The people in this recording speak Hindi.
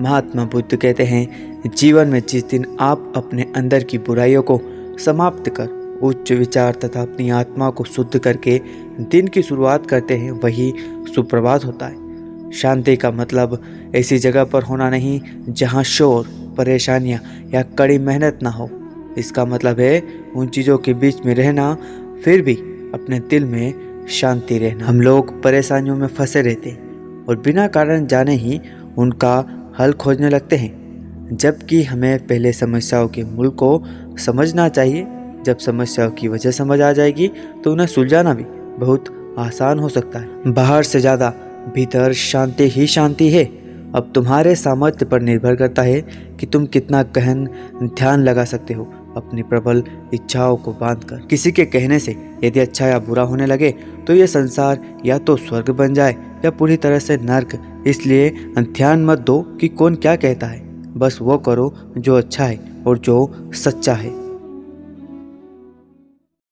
महात्मा बुद्ध कहते हैं, जीवन में जिस दिन आप अपने अंदर की बुराइयों को समाप्त कर, उच्च विचार तथा अपनी आत्मा को शुद्ध करके दिन की शुरुआत करते हैं, वही सुप्रभात होता है। शांति का मतलब ऐसी जगह पर होना नहीं, जहाँ शोर, परेशानियाँ या कड़ी मेहनत ना हो। इसका मतलब है, उन चीज़ों के बीच में रहना, फिर भी अपने दिल में शांति रहना। हम लोग परेशानियों में फंसे रहते हैं और बिना कारण जाने ही उनका हल खोजने लगते हैं। जबकि हमें पहले समस्याओं के मूल को समझना चाहिए। जब समस्याओं की वजह समझ आ जाएगी तो उन्हें सुलझाना भी बहुत आसान हो सकता है। बाहर से ज़्यादा, भीतर शांति ही शांति है। अब तुम्हारे सामर्थ्य पर निर्भर करता है कि तुम कितना गहन ध्यान लगा सकते हो। अपनी प्रबल इच्छाओं को बाँध कर किसी के कहने से यदि अच्छा या बुरा होने लगे तो यह संसार या तो स्वर्ग बन जाए या पूरी तरह से नर्क। इसलिए ध्यान मत दो कि कौन क्या कहता है। बस वो करो जो अच्छा है और जो सच्चा है।